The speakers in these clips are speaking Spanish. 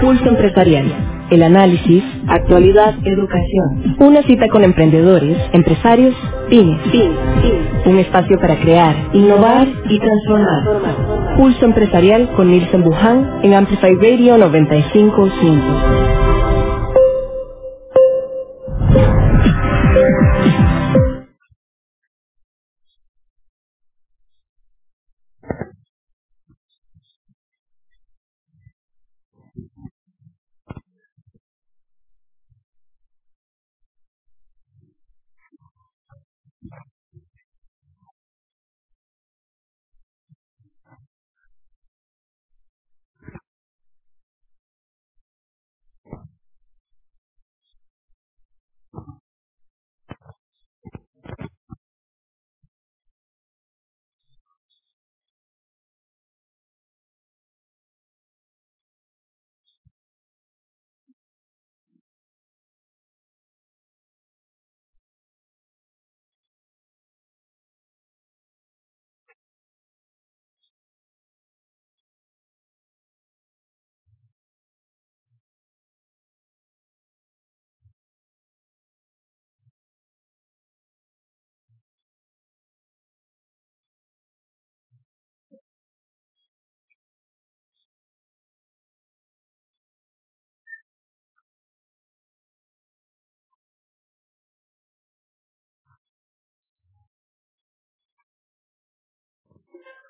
Pulso Empresarial. El análisis, actualidad, educación. Una cita con emprendedores, empresarios, pymes. Un espacio para crear, innovar y transformar. Pulso Empresarial con Nilsen Buján en Amplify Radio 955.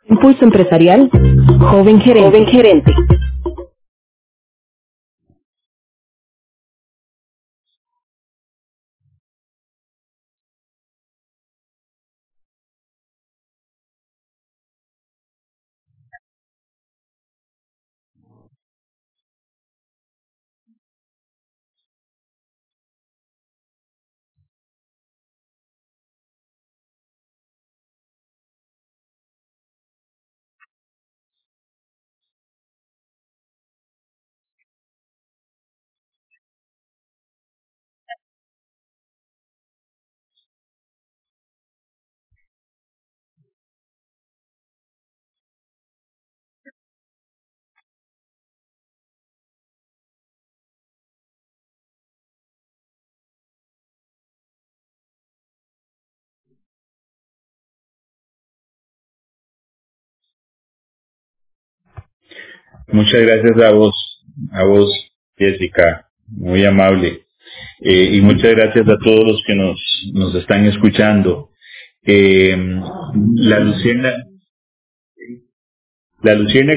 Impulso Empresarial, Joven Gerente. Joven gerente. Muchas gracias a vos, a vos, Jessica, muy amable. Eh, y muchas gracias a todos los que nos, nos están escuchando. Eh, la Luciérnaga, la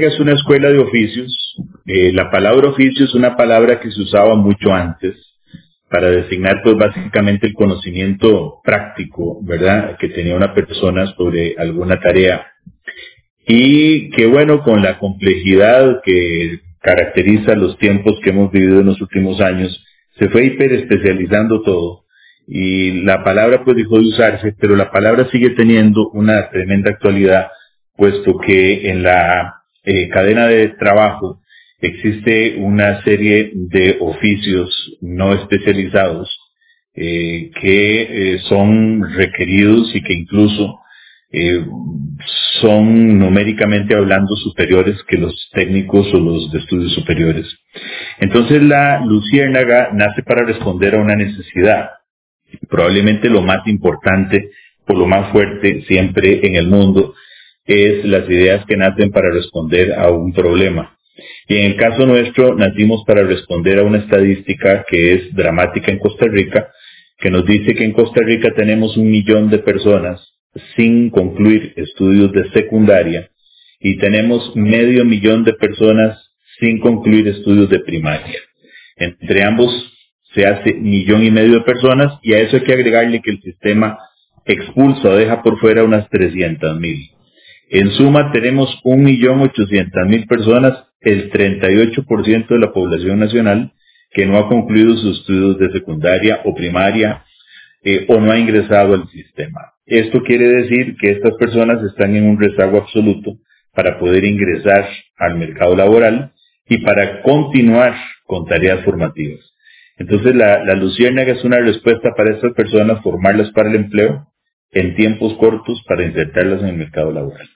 es una escuela de oficios. Eh, la palabra oficio es una palabra que se usaba mucho antes para designar pues básicamente el conocimiento práctico, ¿verdad? Que tenía una persona sobre alguna tarea y que bueno, con la complejidad que caracteriza los tiempos que hemos vivido en los últimos años, se fue hiperespecializando todo. Y la palabra pues dejó de usarse, pero la palabra sigue teniendo una tremenda actualidad, puesto que en la eh, cadena de trabajo existe una serie de oficios no especializados eh, que eh, son requeridos y que incluso eh, son numéricamente hablando superiores que los técnicos o los de estudios superiores. Entonces la luciérnaga nace para responder a una necesidad, probablemente lo más importante o lo más fuerte siempre en el mundo es las ideas que nacen para responder a un problema. Y en el caso nuestro nacimos para responder a una estadística que es dramática en Costa Rica, que nos dice que en Costa Rica tenemos un millón de personas sin concluir estudios de secundaria y tenemos medio millón de personas sin concluir estudios de primaria. Entre ambos se hace millón y medio de personas y a eso hay que agregarle que el sistema expulsa o deja por fuera unas 300 mil. En suma tenemos un millón ochocientas mil personas, el 38% de la población nacional que no ha concluido sus estudios de secundaria o primaria eh, o no ha ingresado al sistema. Esto quiere decir que estas personas están en un rezago absoluto para poder ingresar al mercado laboral y para continuar con tareas formativas. Entonces la, la es una respuesta para estas personas, formarlas para el empleo en tiempos cortos para insertarlas en el mercado laboral.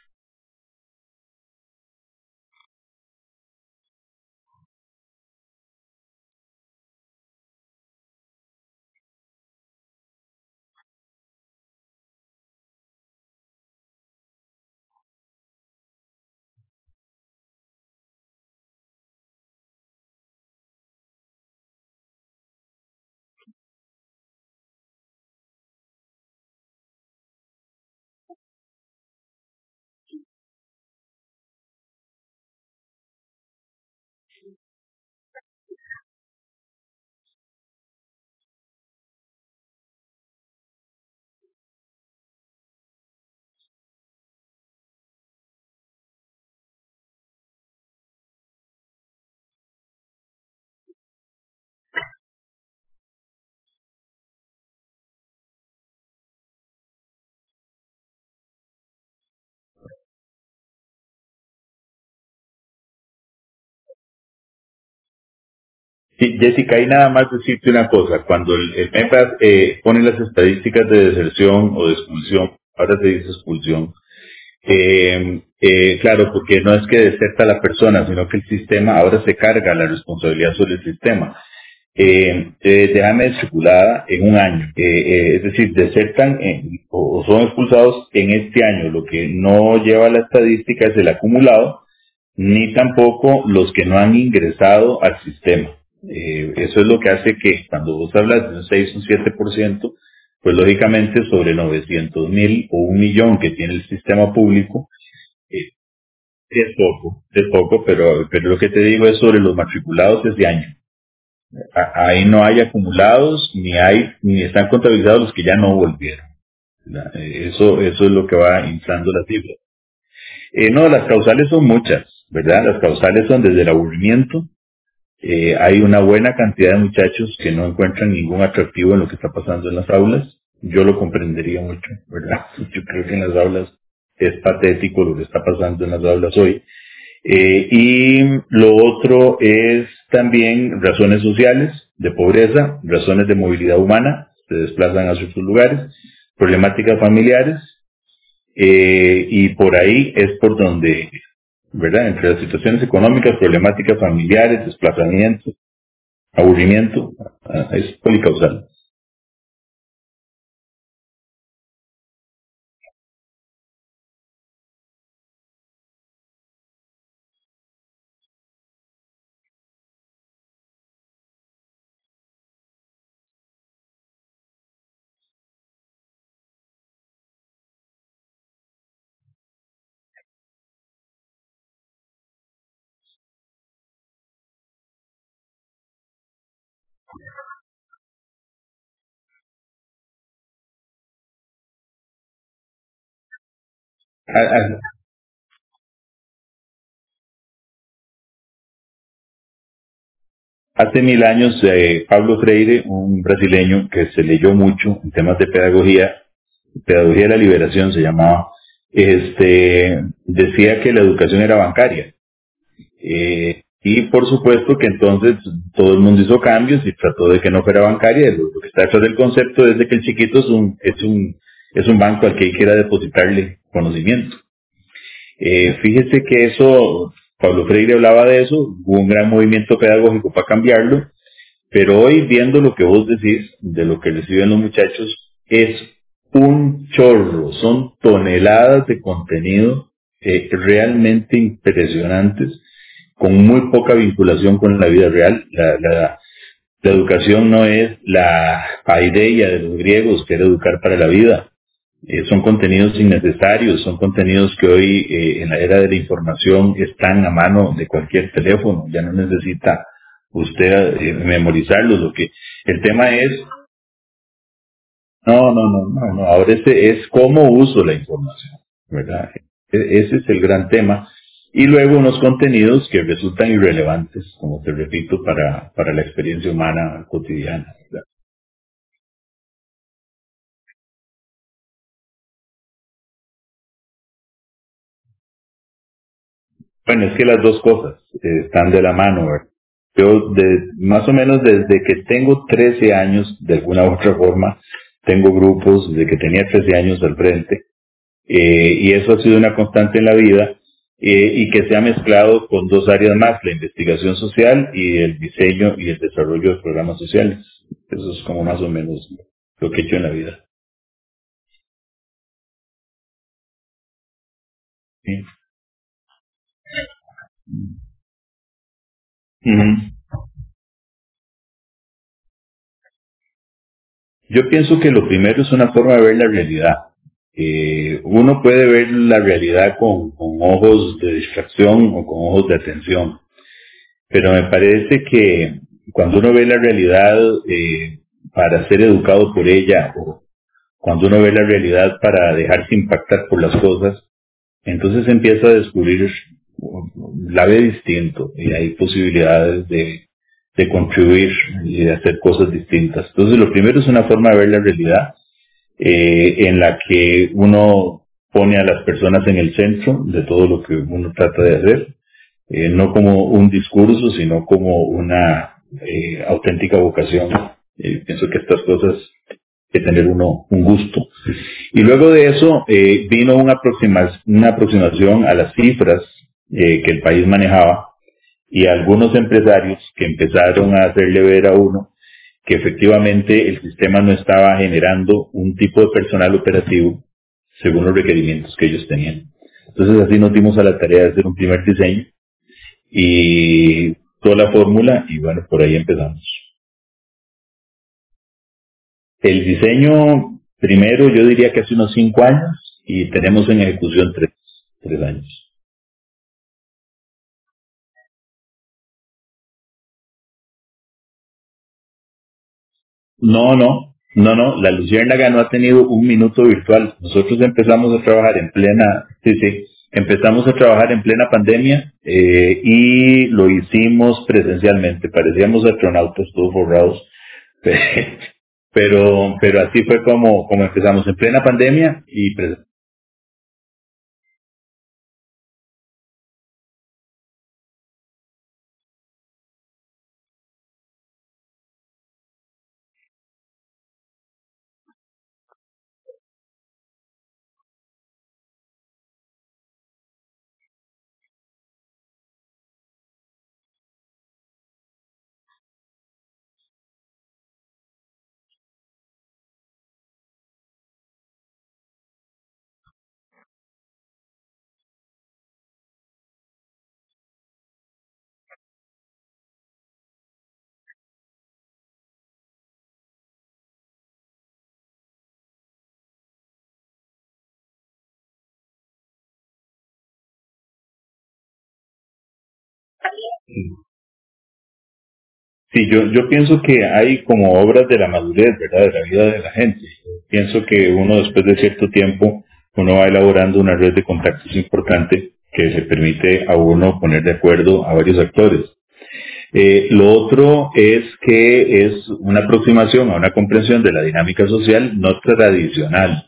Sí, Jessica, hay nada más decirte una cosa. Cuando el, el eh, pone las estadísticas de deserción o de expulsión, ahora se dice expulsión, eh, eh, claro, porque no es que deserta la persona, sino que el sistema ahora se carga la responsabilidad sobre el sistema. Eh, déjame circulada en un año. Es decir, desertan o son expulsados en este año. Lo que no lleva la estadística es el acumulado, ni tampoco los que no han ingresado al sistema. Eso es lo que hace que cuando vos hablas de un 6 o un 7%, pues lógicamente sobre 900 mil o un millón que tiene el sistema público, es poco, es poco, pero, pero lo que te digo es sobre los matriculados de año ahí no hay acumulados, ni hay, ni están contabilizados los que ya no volvieron. Eso, eso es lo que va inflando la cifra. Eh, no, las causales son muchas, ¿verdad? Las causales son desde el aburrimiento. Eh, hay una buena cantidad de muchachos que no encuentran ningún atractivo en lo que está pasando en las aulas. Yo lo comprendería mucho, ¿verdad? Yo creo que en las aulas es patético lo que está pasando en las aulas hoy. Eh, y lo otro es también razones sociales de pobreza, razones de movilidad humana, se desplazan a sus lugares, problemáticas familiares, eh, y por ahí es por donde, Entre las situaciones económicas, problemáticas familiares, desplazamiento, aburrimiento, ah, es policausal. Hace mil años, eh, Pablo Freire, un brasileño que se leyó mucho en temas de pedagogía, pedagogía de la liberación se llamaba, este, decía que la educación era bancaria. Eh, y por supuesto que entonces todo el mundo hizo cambios y trató de que no fuera bancaria. Lo que está detrás del concepto es de que el chiquito es un, es un, es un banco al que hay que ir a depositarle conocimiento. Eh, fíjese que eso, Pablo Freire hablaba de eso, hubo un gran movimiento pedagógico para cambiarlo, pero hoy viendo lo que vos decís, de lo que reciben los muchachos, es un chorro, son toneladas de contenido eh, realmente impresionantes, con muy poca vinculación con la vida real. La, educación no es la idea de los griegos, que era educar para la vida. Eh, son contenidos innecesarios, son contenidos que hoy eh, en la era de la información están a mano de cualquier teléfono, ya no necesita usted eh, memorizarlos. Lo que el tema es, no, no, no, no, no, ahora ese es cómo uso la información, ¿verdad? E, ese es el gran tema. Y luego unos contenidos que resultan irrelevantes, como te repito, para, para la experiencia humana cotidiana. Bueno, es que las dos cosas eh, están de la mano. Yo, de, más o menos desde que tengo 13 años, de alguna u otra forma, tengo grupos desde que tenía 13 años al frente, eh, y eso ha sido una constante en la vida, eh, y que se ha mezclado con dos áreas más, la investigación social y el diseño y el desarrollo de programas sociales. Eso es como más o menos lo que he hecho en la vida. Yo pienso que lo primero es una forma de ver la realidad. Eh, uno puede ver la realidad con, ojos de distracción o con ojos de atención, pero me parece que cuando uno ve la realidad eh, para ser educado por ella o cuando uno ve la realidad para dejarse impactar por las cosas, entonces empieza a descubrir la ve distinto y hay posibilidades de, de contribuir y de hacer cosas distintas. Entonces, lo primero es una forma de ver la realidad eh, en la que uno pone a las personas en el centro de todo lo que uno trata de hacer, eh, no como un discurso, sino como una, eh, auténtica vocación. Pienso que estas cosas que tener uno un gusto. Y luego de eso vino una aproximación a las cifras que el país manejaba y algunos empresarios que empezaron a hacerle ver a uno que efectivamente el sistema no estaba generando un tipo de personal operativo según los requerimientos que ellos tenían. Entonces así nos dimos a la tarea de hacer un primer diseño y toda la fórmula y bueno, por ahí empezamos. El diseño, primero yo diría que hace unos cinco años y tenemos en ejecución tres, tres años. No, no, no, no, la Luciérnaga no ha tenido un minuto virtual. Nosotros empezamos a trabajar en plena, sí, sí, empezamos a trabajar en plena pandemia eh, y lo hicimos presencialmente. Parecíamos astronautas todos borrados, pero, pero así fue como, como empezamos en plena pandemia y Sí, yo, yo pienso que hay como obras de la madurez, ¿verdad? De la vida de la gente. Pienso que uno después de cierto tiempo, uno va elaborando una red de contactos importante que se permite a uno poner de acuerdo a varios actores. Eh, lo otro es que es una aproximación a una comprensión de la dinámica social no tradicional,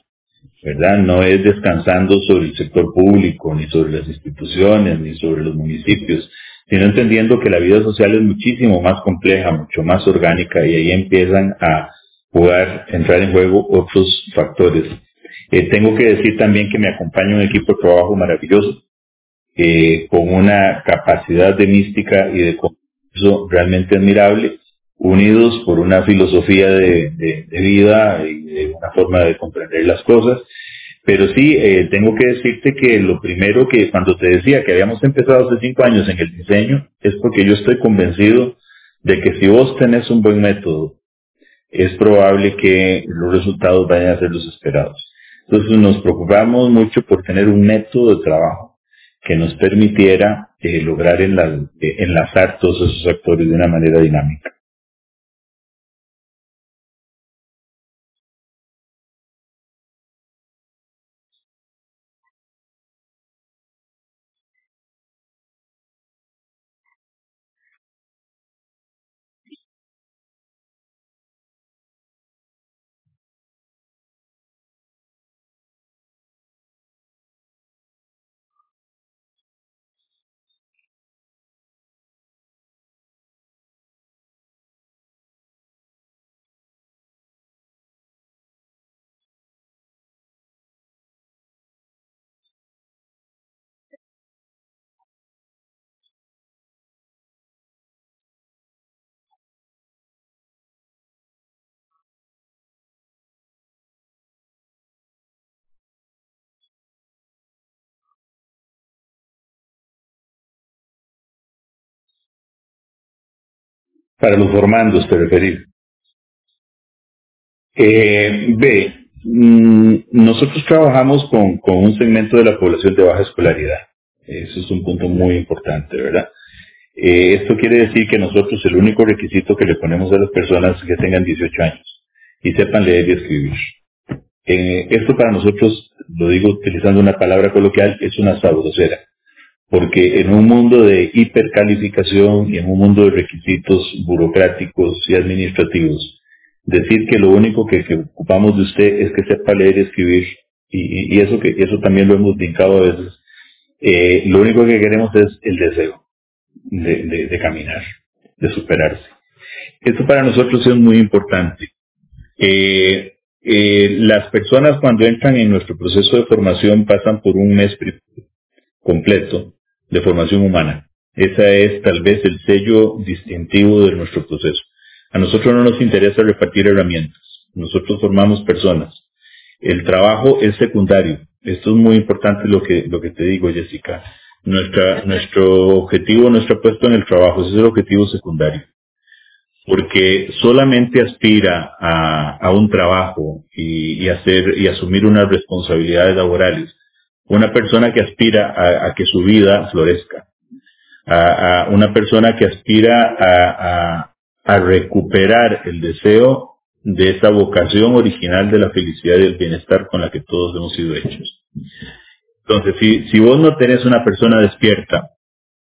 ¿verdad? No es descansando sobre el sector público, ni sobre las instituciones, ni sobre los municipios, sino entendiendo que la vida social es muchísimo más compleja, mucho más orgánica y ahí empiezan a jugar, entrar en juego otros factores. Eh, tengo que decir también que me acompaña un equipo de trabajo maravilloso, con una capacidad de mística y de compromiso realmente admirable, unidos por una filosofía de, de vida y de una forma de comprender las cosas pero sí, eh, tengo que decirte que lo primero que cuando te decía que habíamos empezado hace cinco años en el diseño es porque yo estoy convencido de que si vos tenés un buen método, es probable que los resultados vayan a ser los esperados. Entonces nos preocupamos mucho por tener un método de trabajo que nos permitiera eh, lograr eh, enlazar todos esos actores de una manera dinámica. Para los formandos, te referís. Eh, B. Mm, nosotros trabajamos con, con un segmento de la población de baja escolaridad. Eso es un punto muy importante, ¿verdad? Eh, esto quiere decir que nosotros el único requisito que le ponemos a las personas es que tengan 18 años y sepan leer y escribir. Eh, esto para nosotros, lo digo utilizando una palabra coloquial, es una sabrosera porque en un mundo de hipercalificación y en un mundo de requisitos burocráticos y administrativos, decir que lo único que, ocupamos de usted es que sepa leer y escribir, y, eso que eso también lo hemos brincado a veces, eh, lo único que queremos es el deseo de, caminar, de superarse. Esto para nosotros es muy importante. Eh, eh, las personas cuando entran en nuestro proceso de formación pasan por un mes completo de formación humana. Ese es tal vez el sello distintivo de nuestro proceso. A nosotros no nos interesa repartir herramientas. Nosotros formamos personas. El trabajo es secundario. Esto es muy importante lo que, lo que te digo, Jessica. Nuestra, nuestro objetivo no está puesto en el trabajo, ese es el objetivo secundario. Porque solamente aspira a, a un trabajo y, hacer, y asumir unas responsabilidades laborales. Una persona que aspira a, que su vida florezca. A, una persona que aspira a, a recuperar el deseo de esa vocación original de la felicidad y el bienestar con la que todos hemos sido hechos. Entonces, si, si vos no tenés una persona despierta,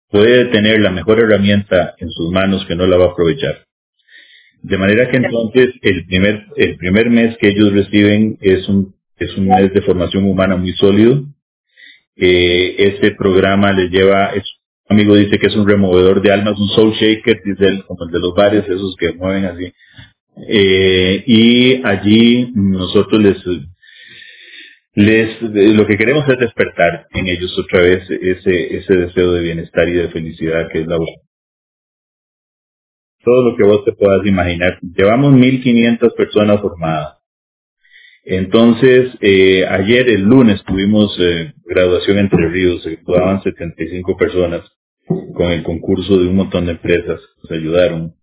puede tener la mejor herramienta en sus manos que no la va a aprovechar. De manera que entonces el primer, el primer mes que ellos reciben es un, es un mes de formación humana muy sólido. Eh, este programa les lleva, es, un amigo dice que es un removedor de almas, un soul shaker, dice él, como el de los bares, esos que mueven así. Eh, y allí nosotros les, les, lo que queremos es despertar en ellos otra vez ese, ese deseo de bienestar y de felicidad que es la Todo lo que vos te puedas imaginar. Llevamos 1500 personas formadas. Entonces, eh, ayer, el lunes, tuvimos eh, graduación entre ríos, se graduaban 75 personas con el concurso de un montón de empresas, nos ayudaron.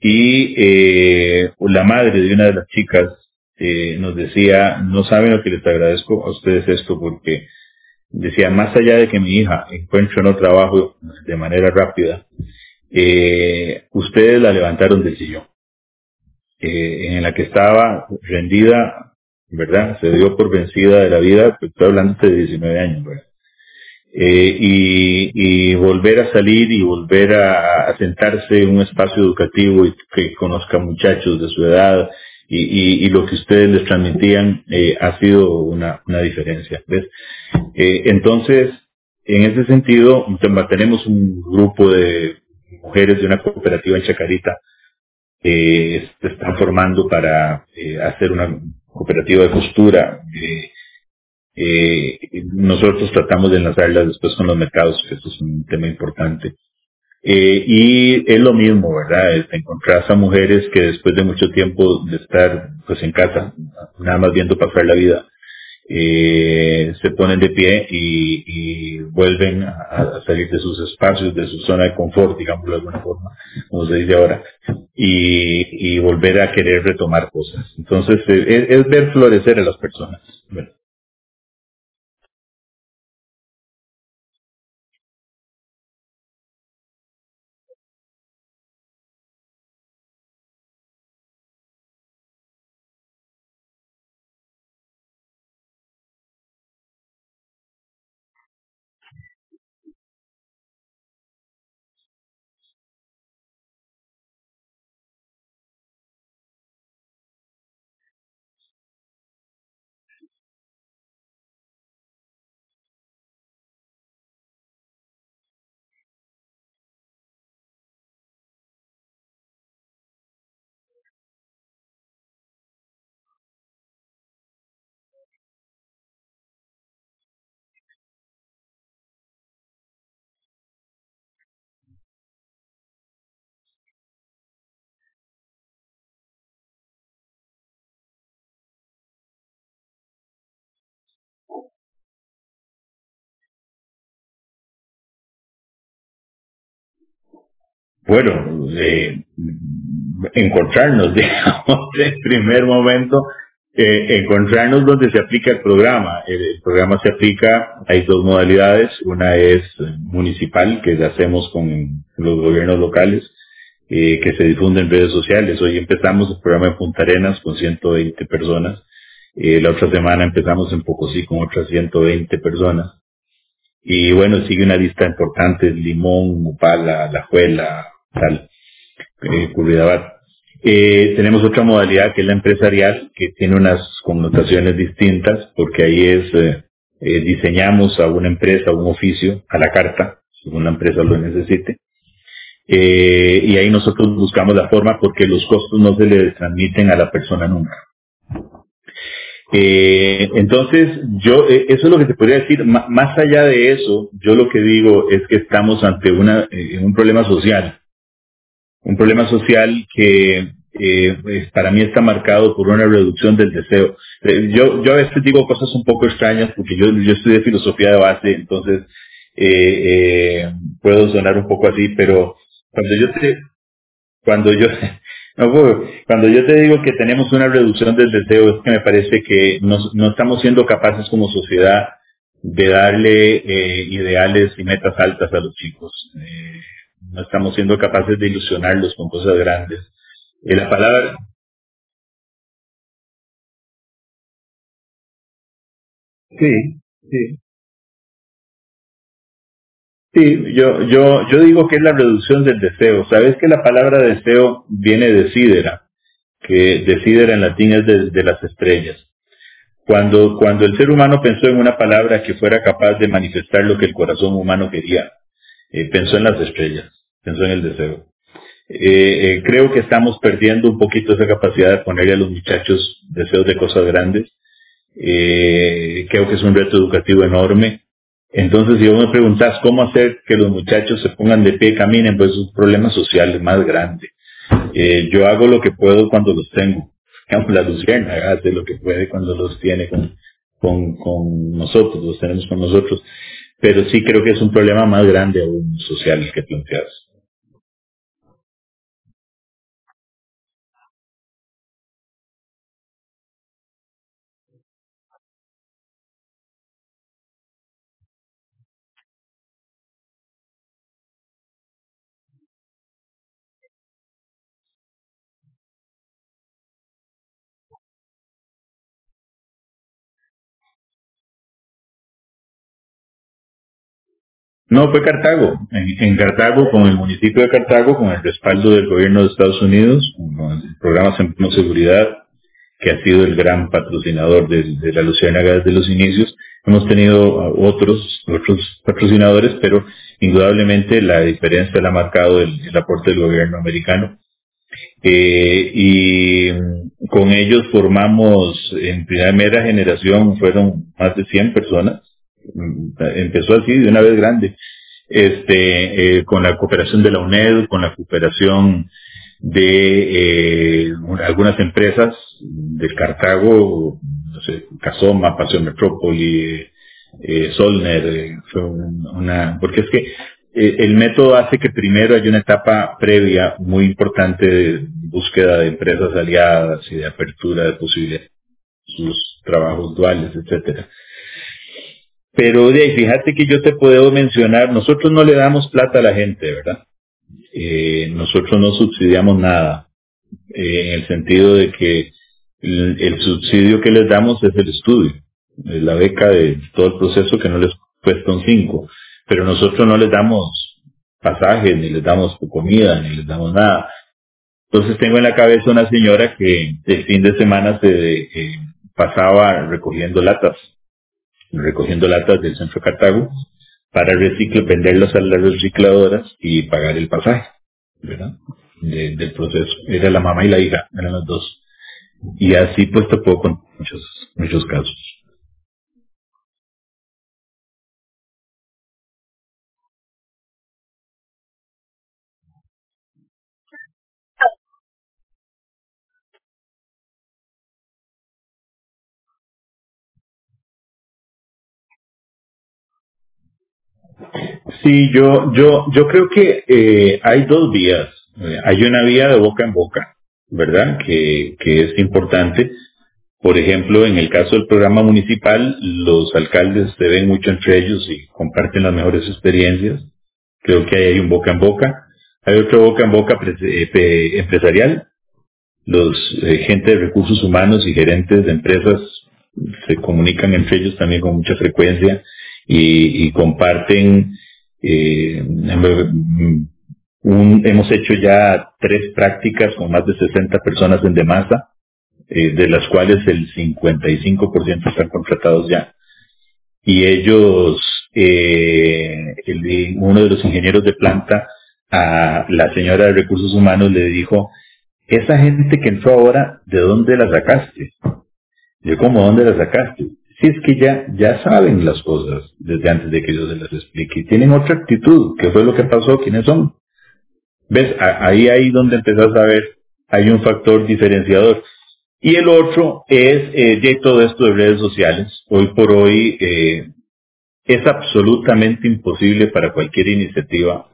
Y eh, la madre de una de las chicas nos decía, no saben lo que les agradezco a ustedes esto porque decía, más allá de que mi hija encuentre no trabajo de manera rápida, ustedes la levantaron del sillón, en la que estaba rendida, ¿verdad? Se dio por vencida de la vida, estoy hablando de 19 años, ¿verdad? Eh, y, volver a salir y volver a, sentarse en un espacio educativo y que conozca muchachos de su edad y, lo que ustedes les transmitían eh, ha sido una, diferencia. Eh, entonces, en ese sentido, tenemos un grupo de mujeres de una cooperativa en Chacarita que se están formando para hacer una cooperativa de costura. Eh, nosotros tratamos de enlazarlas después con los mercados, que eso es un tema importante. Eh, y es lo mismo, ¿verdad? Te encontrás a mujeres que después de mucho tiempo de estar pues en casa, nada más viendo pasar la vida, eh, se ponen de pie y, vuelven a, salir de sus espacios, de su zona de confort, digamos de alguna forma, como se dice ahora, y, volver a querer retomar cosas. Entonces, eh, es, es ver florecer a las personas. ¿verdad? Bueno, eh, encontrarnos, digamos, en primer momento, eh, encontrarnos donde se aplica el programa. El, programa se aplica, hay dos modalidades, una es municipal, que hacemos con los gobiernos locales, eh, que se difunde en redes sociales. Hoy empezamos el programa en Punta Arenas con 120 personas, eh, la otra semana empezamos en Pocosí con otras 120 personas. Y bueno, sigue una lista importante, Limón, Upala, La Juela, tal, eh. Eh, tenemos otra modalidad que es la empresarial, que tiene unas connotaciones distintas, porque ahí es, eh, eh, diseñamos a una empresa, a un oficio, a la carta, según la empresa lo necesite, y ahí nosotros buscamos la forma porque los costos no se le transmiten a la persona nunca. Entonces, yo, eso es lo que te podría decir. más allá de eso, yo lo que digo es que estamos ante una, un problema social. Un problema social que pues, para mí está marcado por una reducción del deseo. yo, yo a veces digo cosas un poco extrañas porque yo, yo estudié filosofía de base, entonces puedo sonar un poco así, pero cuando yo te, cuando yo, cuando yo te digo que tenemos una reducción del deseo, es que me parece que no, no estamos siendo capaces como sociedad de darle eh, ideales y metas altas a los chicos. No estamos siendo capaces de ilusionarlos con cosas grandes. La palabra, Sí, sí. Sí, yo, yo, yo digo que es la reducción del deseo. Sabes que la palabra deseo viene de sidera, que de sidera en latín es de, las estrellas. Cuando, cuando el ser humano pensó en una palabra que fuera capaz de manifestar lo que el corazón humano quería, eh, pensó en las estrellas, pensó en el deseo. Eh, eh, creo que estamos perdiendo un poquito esa capacidad de ponerle a los muchachos deseos de cosas grandes. creo que es un reto educativo enorme entonces, si vos me preguntas cómo hacer que los muchachos se pongan de pie y caminen, pues es un problema social más grande. Yo hago lo que puedo cuando los tengo. La Luciana hace lo que puede cuando los tiene con, con, con nosotros, los tenemos con nosotros. Pero sí creo que es un problema más grande aún social que planteas. No, fue Cartago. En, Cartago, con el municipio de Cartago, con el respaldo del gobierno de Estados Unidos, con el programa Semprún Seguridad, que ha sido el gran patrocinador de, la Luciérnaga desde los inicios. Hemos tenido otros, otros patrocinadores, pero indudablemente la diferencia la ha marcado el, aporte del gobierno americano. Eh, y con ellos formamos, en primera generación fueron más de 100 personas, empezó así de una vez grande, este, eh, con la cooperación de la UNED, con la cooperación de eh, algunas empresas del Cartago, no sé, Casoma, Pasión Metrópoli, eh, Solner, fue una, porque es que el método hace que primero hay una etapa previa muy importante de búsqueda de empresas aliadas y de apertura de posibilidades, sus trabajos duales, etcétera. Pero de ahí, fíjate que yo te puedo mencionar, nosotros no le damos plata a la gente, ¿verdad? Eh, nosotros no subsidiamos nada, eh, en el sentido de que el, subsidio que les damos es el estudio, es la beca de todo el proceso que no les cuesta un 5, pero nosotros no les damos pasajes, ni les damos comida, ni les damos nada. Entonces tengo en la cabeza una señora que el fin de semana se eh, pasaba recogiendo latas recogiendo latas del centro de Cartago para reciclo, venderlas a las recicladoras y pagar el pasaje, ¿verdad? del proceso. Era la mamá y la hija, eran las dos. Y así pues tocó con muchos, muchos casos. Sí, yo, yo, yo creo que eh, hay dos vías. Eh, hay una vía de boca en boca, ¿verdad? Que, que es importante. Por ejemplo, en el caso del programa municipal, los alcaldes se ven mucho entre ellos y comparten las mejores experiencias. Creo que hay un boca en boca. Hay otro boca en boca eh, empresarial. Los gente de recursos humanos y gerentes de empresas se comunican entre ellos también con mucha frecuencia y, comparten eh, hemos hecho ya tres prácticas con más de 60 personas en Demasa, eh, de las cuales el 55% están contratados ya. Y ellos, eh, uno de los ingenieros de planta, a la señora de recursos humanos le dijo, esa gente que entró ahora, ¿de dónde la sacaste? Yo, ¿cómo dónde la sacaste? Si es que ya, ya saben las cosas desde antes de que yo se las explique. Tienen otra actitud. ¿Qué fue lo que pasó? ¿Quiénes son? ¿Ves? Ahí, ahí donde empezás a ver, hay un factor diferenciador. Y el otro es eh, de todo esto de redes sociales. Hoy por hoy eh, es absolutamente imposible para cualquier iniciativa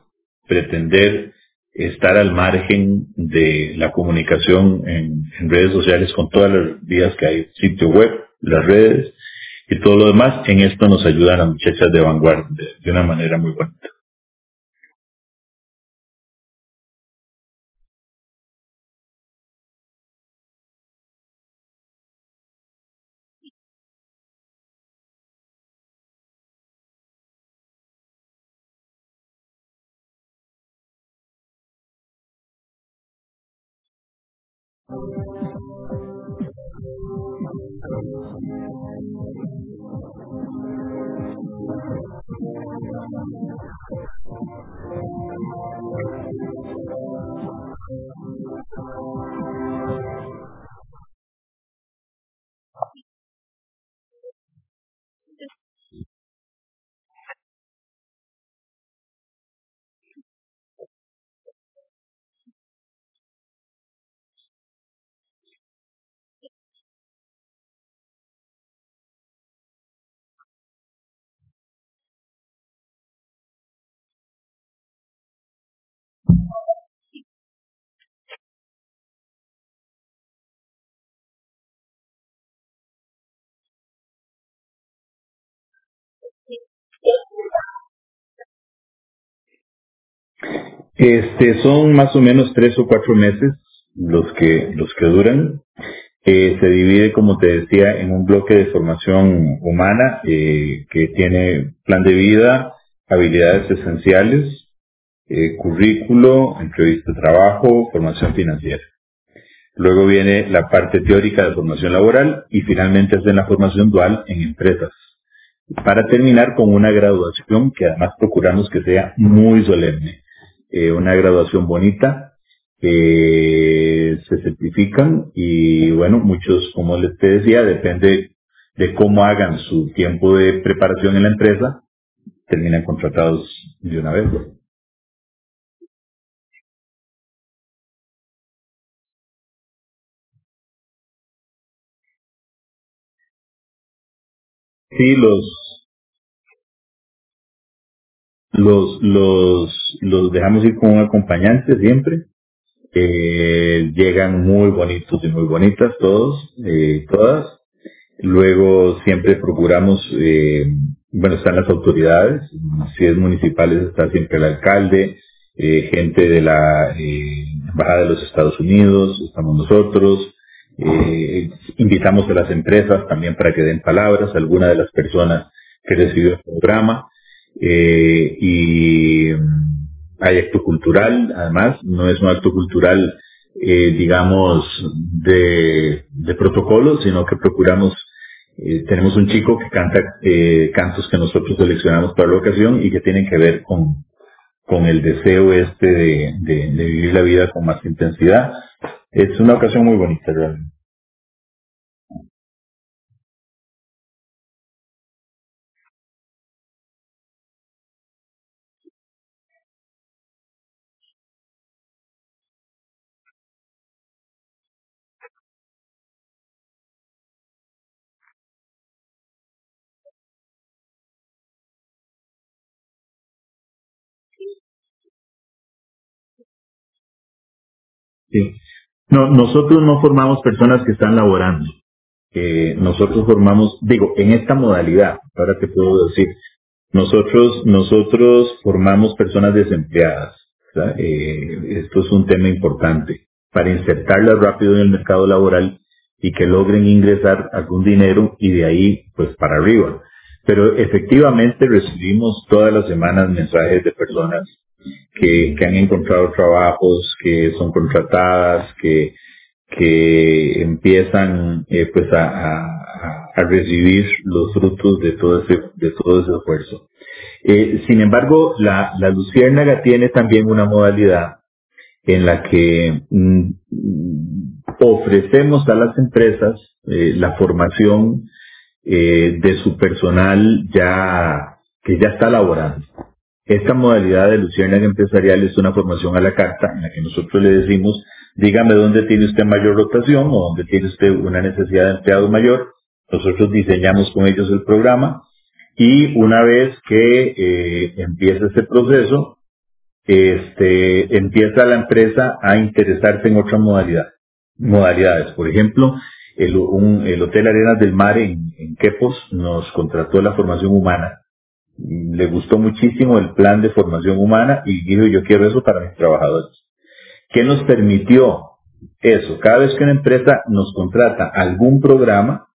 pretender estar al margen de la comunicación en, redes sociales con todas las vías que hay, sitio web, las redes y todo lo demás. En esto nos ayudan las muchachas de vanguardia de, una manera muy buena. Thank you. Este, son más o menos tres o cuatro meses los que, los que duran. Eh, se divide, como te decía, en un bloque de formación humana eh, que tiene plan de vida, habilidades esenciales, eh, currículo, entrevista de trabajo, formación financiera. Luego viene la parte teórica de formación laboral y finalmente hacen la formación dual en empresas. Para terminar con una graduación que además procuramos que sea muy solemne eh, una graduación bonita, se certifican y bueno, muchos, como les decía, depende de cómo hagan su tiempo de preparación en la empresa, terminan contratados de una vez. Sí, los los, los, los dejamos ir con un acompañante siempre. Eh, llegan muy bonitos y muy bonitas todos, eh, todas. Luego siempre procuramos, eh, bueno, están las autoridades, si es municipales está siempre el alcalde, gente de la Embajada de los Estados Unidos, estamos nosotros, eh, invitamos a las empresas también para que den palabras, alguna de las personas que recibió el programa, eh, y mm, hay acto cultural, además, no es un acto cultural, eh, digamos, de, protocolo, sino que procuramos, tenemos un chico que canta cantos que nosotros seleccionamos para la ocasión y que tienen que ver con, con el deseo este de vivir la vida con más intensidad. Es una ocasión muy bonita realmente. Sí. No, nosotros no formamos personas que están laborando. Eh, nosotros formamos, digo, en esta modalidad, ahora te puedo decir, nosotros, nosotros formamos personas desempleadas. Eh, esto es un tema importante para insertarlas rápido en el mercado laboral y que logren ingresar algún dinero y de ahí pues para arriba. Pero efectivamente recibimos todas las semanas mensajes de personas que, han encontrado trabajos, que son contratadas, que, que empiezan eh, pues a, recibir los frutos de todo ese, de todo ese esfuerzo. Eh, sin embargo, la, la luciérnaga tiene también una modalidad en la que mm, ofrecemos a las empresas eh, la formación de su personal ya que ya está laborando. Esta modalidad de luciérnaga empresarial es una formación a la carta en la que nosotros le decimos dígame dónde tiene usted mayor rotación o dónde tiene usted una necesidad de empleados mayor. Nosotros diseñamos con ellos el programa y una vez que eh, empieza ese proceso, este, empieza la empresa a interesarse en otra modalidad, modalidades. Por ejemplo, el, Hotel Arenas del Mar en, en Quepos nos contrató la formación humana. Le gustó muchísimo el plan de formación humana y dijo yo quiero eso para mis trabajadores. ¿Qué nos permitió eso? Cada vez que una empresa nos contrata algún programa,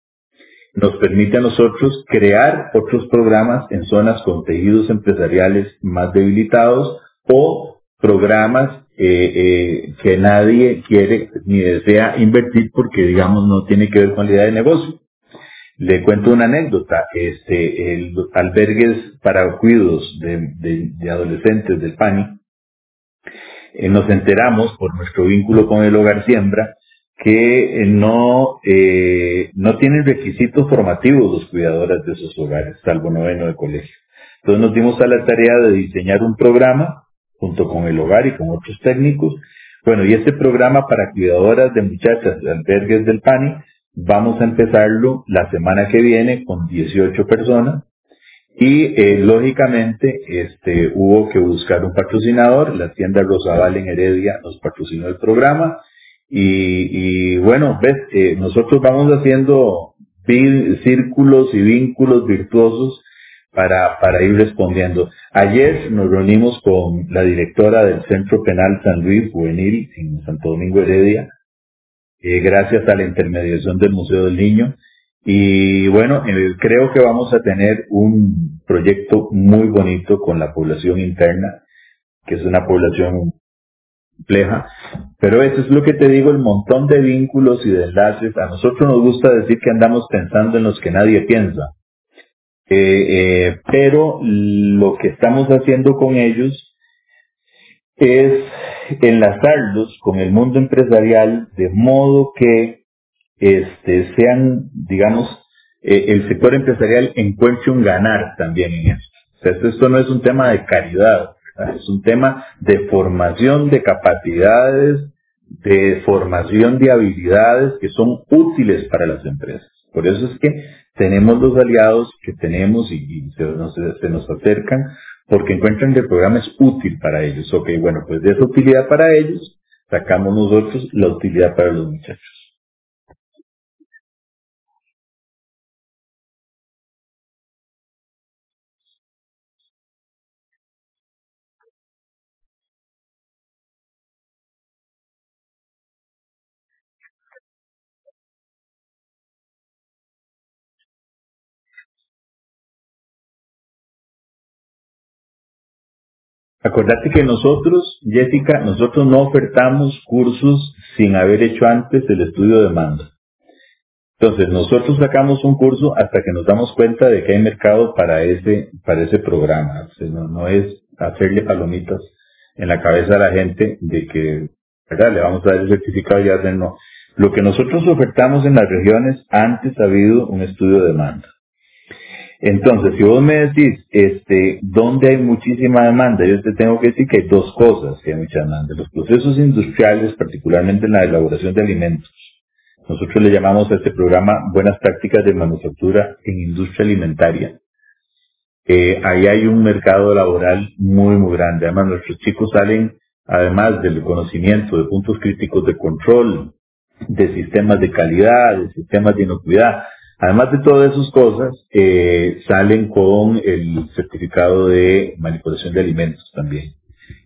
nos permite a nosotros crear otros programas en zonas con tejidos empresariales más debilitados o programas eh, eh, que nadie quiere ni desea invertir porque digamos no tiene que ver con la idea de negocio. Le cuento una anécdota. Este, el albergues para cuidos de, adolescentes del PANI eh, nos enteramos por nuestro vínculo con el hogar siembra que eh, no, eh, no tienen requisitos formativos los cuidadoras de esos hogares, salvo noveno de colegio. Entonces nos dimos a la tarea de diseñar un programa junto con el hogar y con otros técnicos. Bueno, y este programa para cuidadoras de muchachas de albergues del PANI, vamos a empezarlo la semana que viene con 18 personas y eh, lógicamente este, hubo que buscar un patrocinador, la tienda Rosabal en Heredia nos patrocinó el programa y, bueno, ves, eh, nosotros vamos haciendo círculos y vínculos virtuosos para, para ir respondiendo. Ayer nos reunimos con la directora del Centro Penal San Luis Juvenil en Santo Domingo Heredia, eh, gracias a la intermediación del Museo del Niño, y bueno, eh, creo que vamos a tener un proyecto muy bonito con la población interna, que es una población compleja, pero eso es lo que te digo, el montón de vínculos y de enlaces. A nosotros nos gusta decir que andamos pensando en los que nadie piensa, eh, pero lo que estamos haciendo con ellos es enlazarlos con el mundo empresarial de modo que este, sean, digamos, eh, el sector empresarial encuentre un ganar también en esto. O sea, esto, no es un tema de caridad, es un tema de formación de capacidades, de formación de habilidades que son útiles para las empresas. Por eso es que tenemos los aliados que tenemos y, se, nos, acercan porque encuentran que el programa es útil para ellos. Ok, bueno, pues de esa utilidad para ellos sacamos nosotros la utilidad para los muchachos. Acordate que nosotros, Jessica, nosotros no ofertamos cursos sin haber hecho antes el estudio de demanda. Entonces, nosotros sacamos un curso hasta que nos damos cuenta de que hay mercado para ese, para ese programa. no, es hacerle palomitas en la cabeza a la gente de que, ¿verdad? Le vamos a dar el certificado y hacer no. Lo que nosotros ofertamos en las regiones, antes ha habido un estudio de demanda. Entonces, si vos me decís, este, ¿dónde hay muchísima demanda? Yo te tengo que decir que hay dos cosas que hay mucha demanda. Los procesos industriales, particularmente en la elaboración de alimentos. Nosotros le llamamos a este programa Buenas Prácticas de Manufactura en Industria Alimentaria. Eh, ahí hay un mercado laboral muy, muy grande. Además, nuestros chicos salen, además del conocimiento de puntos críticos de control, de sistemas de calidad, de sistemas de inocuidad, Además de todas esas cosas, eh, salen con el certificado de manipulación de alimentos también,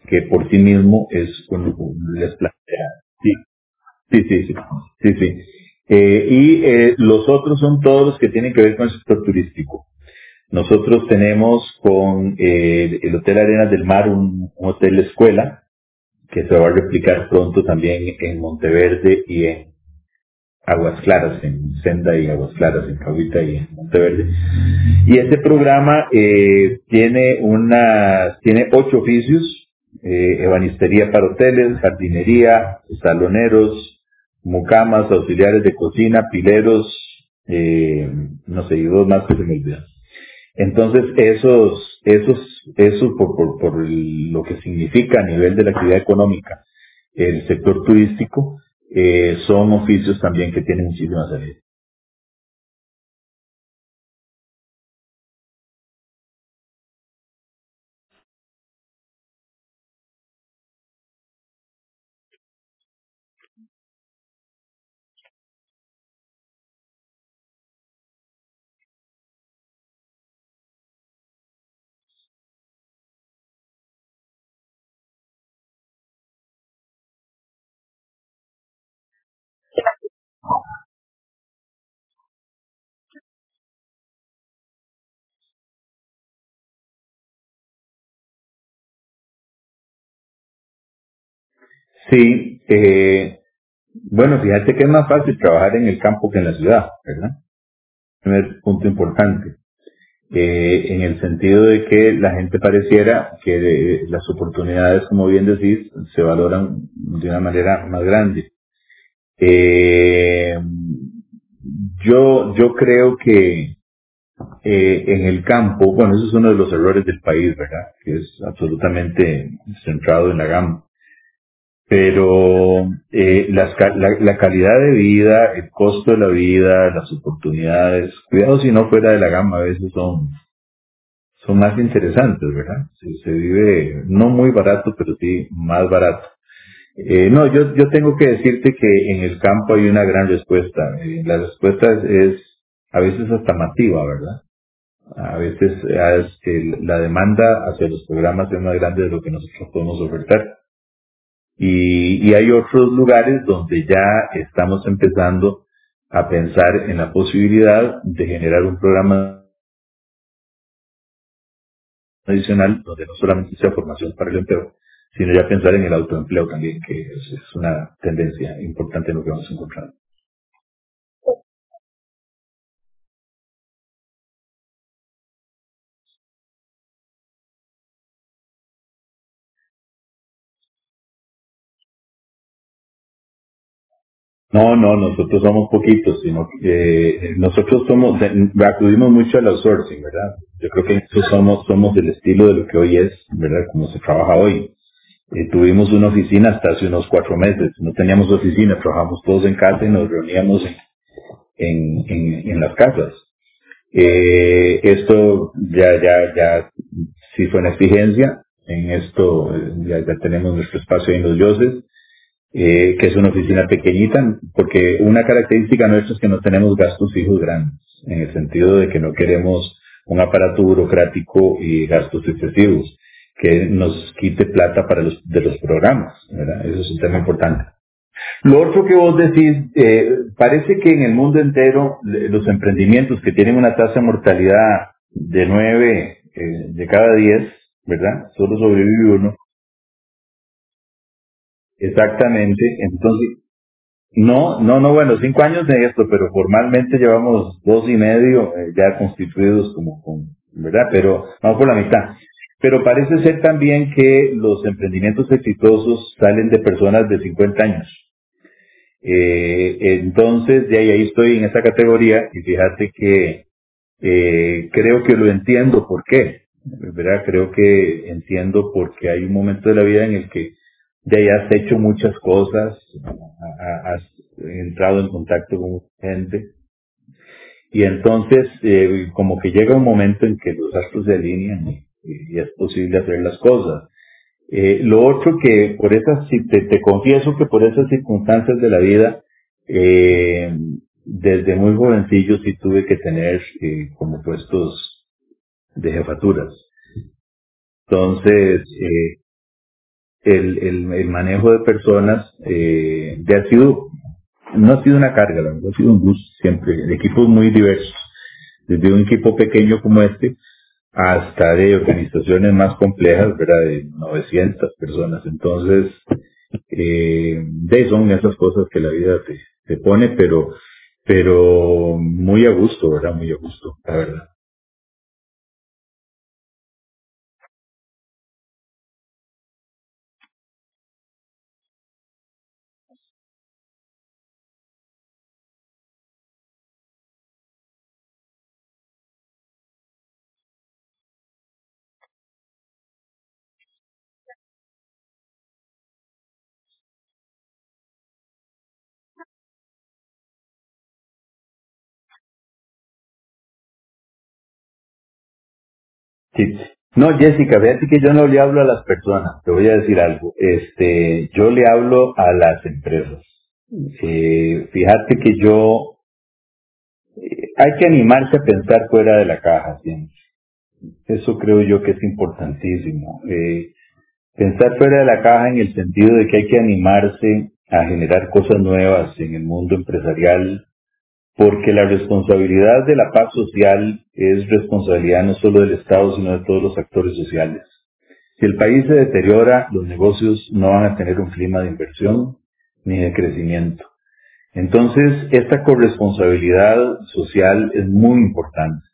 que por sí mismo es un, les plantea. Sí, sí, sí, sí, sí. Eh, y eh, los otros son todos los que tienen que ver con el sector turístico. Nosotros tenemos con el Hotel Arenas del Mar un, hotel escuela que se va a replicar pronto también en Monteverde y en Aguas Claras en Senda y Aguas Claras en Cahuita y en Monteverde. Y este programa eh, tiene una, tiene ocho oficios, eh, ebanistería para hoteles, jardinería, saloneros, mucamas, auxiliares de cocina, pileros, eh, no sé, y dos más que se me olvidan. Entonces, esos, esos, eso por, por, por lo que significa a nivel de la actividad económica, el sector turístico, eh, son oficios también que tienen muchísima salida. Sí, eh, bueno, fíjate que es más fácil trabajar en el campo que en la ciudad, ¿verdad? Primer punto importante. Eh, en el sentido de que la gente pareciera que eh, las oportunidades, como bien decís, se valoran de una manera más grande. Yo, yo creo que en el campo, bueno, eso es uno de los errores del país, ¿verdad? Que es absolutamente centrado en la pero eh, la, la, calidad de vida, el costo de la vida, las oportunidades, cuidado si no fuera de la gama, a veces son, son más interesantes, ¿verdad? Se, vive no muy barato, pero sí más barato. Eh, no, yo, yo tengo que decirte que en el campo hay una gran respuesta. Eh, la respuesta es, a veces hasta masiva, ¿verdad? A veces es, la demanda hacia los programas es más grande de lo que nosotros podemos ofertar. Y, hay otros lugares donde ya estamos empezando a pensar en la posibilidad de generar un programa adicional donde no solamente sea formación para el empleo, sino ya pensar en el autoempleo también, que es, es una tendencia importante en lo que vamos a encontrar. No, no, nosotros somos poquitos, sino que eh, nosotros somos, acudimos mucho al outsourcing, ¿verdad? Yo creo que nosotros somos, somos del estilo de lo que hoy es, ¿verdad? Como se trabaja hoy. Eh, tuvimos una oficina hasta hace unos cuatro meses, no teníamos oficina, trabajamos todos en casa y nos reuníamos en, las casas. Eh, esto ya, ya, ya sí fue una exigencia, en esto eh, ya tenemos nuestro espacio en los dioses eh, que es una oficina pequeñita, porque una característica nuestra es que no tenemos gastos fijos grandes, en el sentido de que no queremos un aparato burocrático y gastos excesivos que nos quite plata para los de los programas, ¿verdad? Eso es un tema importante. Lo otro que vos decís, eh, parece que en el mundo entero los emprendimientos que tienen una tasa de mortalidad de 9 eh, de cada 10, ¿verdad? Solo sobrevive uno. Exactamente, entonces, no, no, no, bueno, cinco años de esto, pero formalmente llevamos dos y medio eh, ya constituidos como, con, ¿verdad? Pero vamos por la mitad. Pero parece ser también que los emprendimientos exitosos salen de personas de 50 años. Eh, entonces, de ahí, ahí estoy en esa categoría y fíjate que eh, creo que lo entiendo por qué, ¿verdad? Creo que entiendo porque hay un momento de la vida en el que ya has hecho muchas cosas, has entrado en contacto con gente. Y entonces, eh, como que llega un momento en que los astros se alinean y, es posible hacer las cosas. Eh, lo otro que por esas, te, te confieso que por esas circunstancias de la vida, eh, desde muy jovencillo sí tuve que tener como puestos de jefaturas. Entonces, eh, el, el, el manejo de personas eh, ha sido, no ha sido una carga, ha sido un gusto siempre, de equipos muy diversos, desde un equipo pequeño como este hasta de organizaciones más complejas, ¿verdad? De 900 personas. Entonces, eh, de son esas cosas que la vida te, se pone, pero, pero muy a gusto, ¿verdad? Muy a gusto, la verdad. No, Jessica, fíjate que yo no le hablo a las personas, te voy a decir algo. Este, yo le hablo a las empresas. Fíjate que yo, eh, hay que animarse a pensar fuera de la caja siempre. Eso creo yo que es importantísimo. Eh, pensar fuera de la caja en el sentido de que hay que animarse a generar cosas nuevas en el mundo empresarial, porque la responsabilidad de la paz social es responsabilidad no solo del Estado, sino de todos los actores sociales. Si el país se deteriora, los negocios no van a tener un clima de inversión ni de crecimiento. Entonces, esta corresponsabilidad social es muy importante.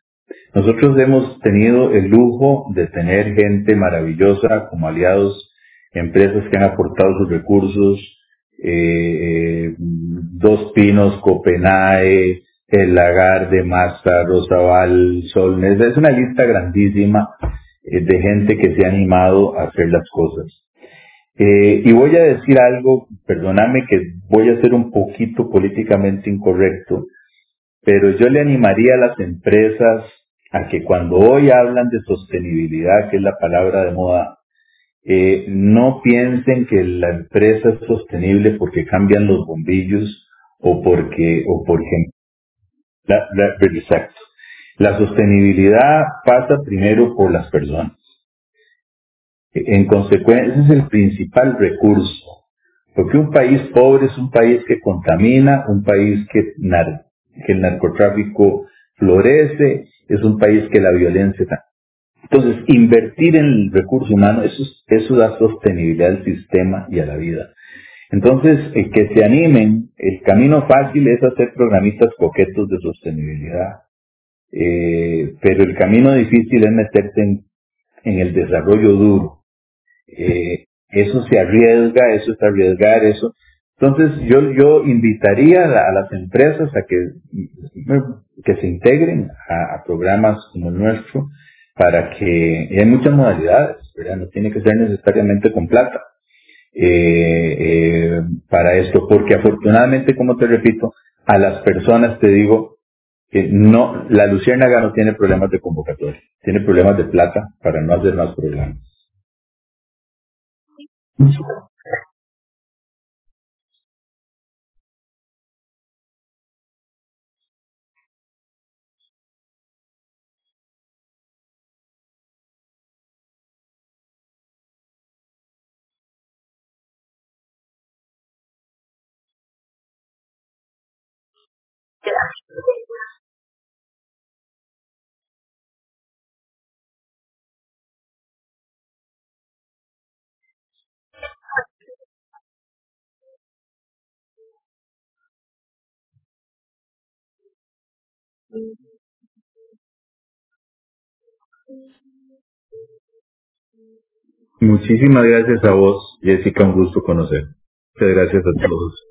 Nosotros hemos tenido el lujo de tener gente maravillosa como aliados, empresas que han aportado sus recursos, eh, eh, Dos Pinos, Copenhague, El Lagar de Massa, Rosabal, Solnes. Es una lista grandísima eh, de gente que se ha animado a hacer las cosas. y voy a decir algo, perdóname que voy a ser un poquito políticamente incorrecto, pero yo le animaría a las empresas a que cuando hoy hablan de sostenibilidad, que es la palabra de moda, eh, no piensen que la empresa es sostenible porque cambian los bombillos o porque, o porque, la, la, exacto. La sostenibilidad pasa primero por las personas. En consecuencia, es el principal recurso. Porque un país pobre es un país que contamina, un país que, que el narcotráfico florece, es un país que la violencia entonces, invertir en el recurso humano, eso, da sostenibilidad al sistema y a la vida. Entonces, eh, que se animen, el camino fácil es hacer programistas coquetos de sostenibilidad, eh, pero el camino difícil es meterse en, el desarrollo duro. Eh, eso se arriesga, eso es arriesgar, eso. Entonces, yo, invitaría a, las empresas a que se integren a programas como el nuestro, para que, y hay muchas modalidades, ¿verdad? No tiene que ser necesariamente con plata. Eh, eh, para esto, porque afortunadamente, como te repito, a las personas te digo que no, la luciérnaga no tiene problemas de convocatoria, tiene problemas de plata para no hacer más problemas. Muchísimas gracias a vos, Jessica, un gusto conocer. Muchas gracias a todos.